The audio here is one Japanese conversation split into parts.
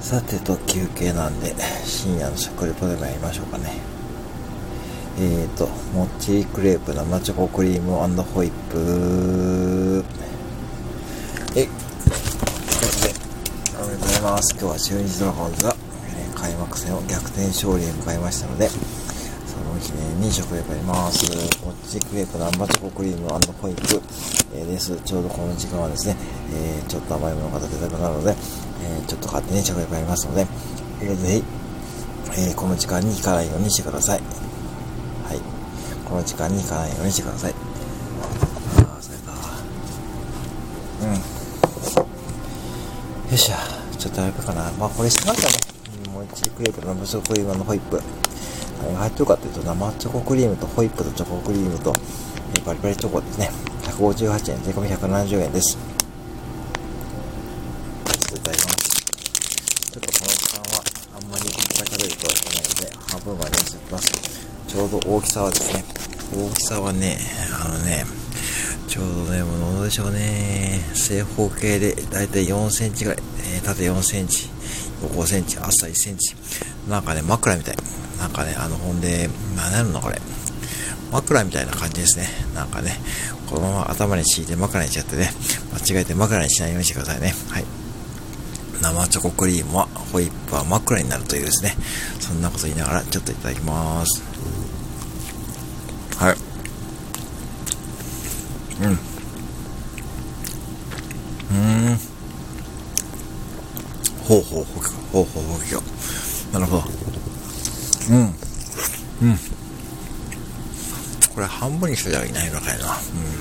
さてと休憩なんで深夜の食レポでもやりましょうかね。えーとモッチリクレープ生チョコクリームホイップ。えということでおめでとうございます。今日は中日ドラゴンズが、え開幕戦を逆転勝利へ向かいましたのでその記念に食レポやります。モッチリクレープ生チョコクリームホイップ、えーです。ちょうどこの時間はですね、えーちょっと甘いものが食べたくなるのでえーちょっと勝手に食レポやりますので、えーぜひ、えーこの時間に行かないようにしてください。はい。この時間に行かないようにしてください。ああ、それか。うん。よっしゃ。ちょっとやるかな。まあ、これしましたね。もう一クレープ、生チョコクリームのホイップ。何が入ってるかっていうと、生チョコクリームとホイップとチョコクリームと、えーバリバリチョコですね。158円、税込み170円です。ちょっといただきます。ちょっとこの時間はあんまりいっぱい食べるとはいけないので、半分までにします。ちょうど大きさはですね、大きさはね、あのね、ちょうどね、もうどうでしょうね、正方形でだいたい4センチぐらい、え縦4センチ、横5センチ、厚さ1センチ。なんかね、枕みたい。なんかね、あの、ほんで、何なるのこれ。枕みたいな感じですね。なんかね、このまま頭に敷いて枕にしちゃってね、間違えて枕にしないようにしてくださいね。はい。生チョコクリームは、ホイップは枕になるというですね、そんなこと言いながら、ちょっといただきます。はい。うん。うーん。ほうほうほうほうほうほうほうなるほど。うん。うん。これ半分にしてたらいないのかいな。うん。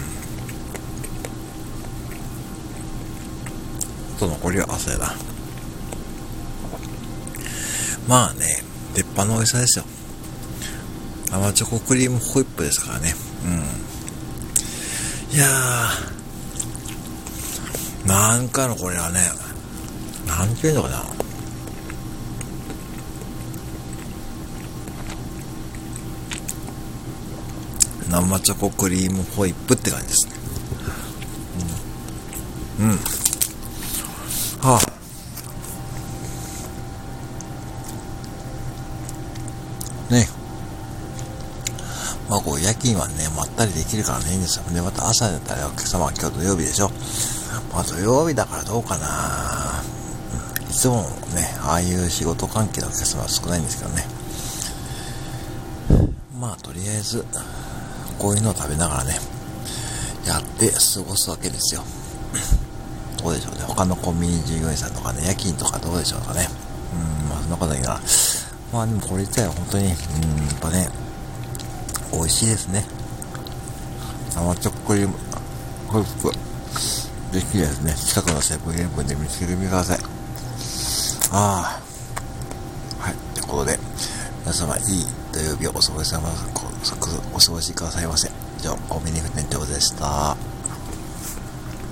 と残りは朝やな。まあね、鉄板の美味しさですよ。生チョコクリームホイップですからね。うん。いやー、なんかのこれはね、なんていうのかな。生チョコクリームホイップって感じですね。うん。うん。はあ。ね。まあこう夜勤はね、まったりできるからね、いいんですよ。で、また朝だったらお客様は今日土曜日でしょ。まあ土曜日だからどうかな。いつもね、ああいう仕事関係のお客様は少ないんですけどね。まあとりあえず、こういうのを食べながらね、やって過ごすわけですよ。どうでしょうね。他のコンビニ従業員さんとかね、夜勤とかどうでしょうかね。うん、まあそんなことないな。まあでもこれ自体は本当に、うん、やっぱね、美味しいですね。生チョコクリーム、ホイップ、ぜひですね、近くのセブンイレブンで見つけてみてください。ああ。はい。ということで、皆様いい土曜日をお過ごしさま、お過ごしくださいませ。以上、コンビニ店長でした。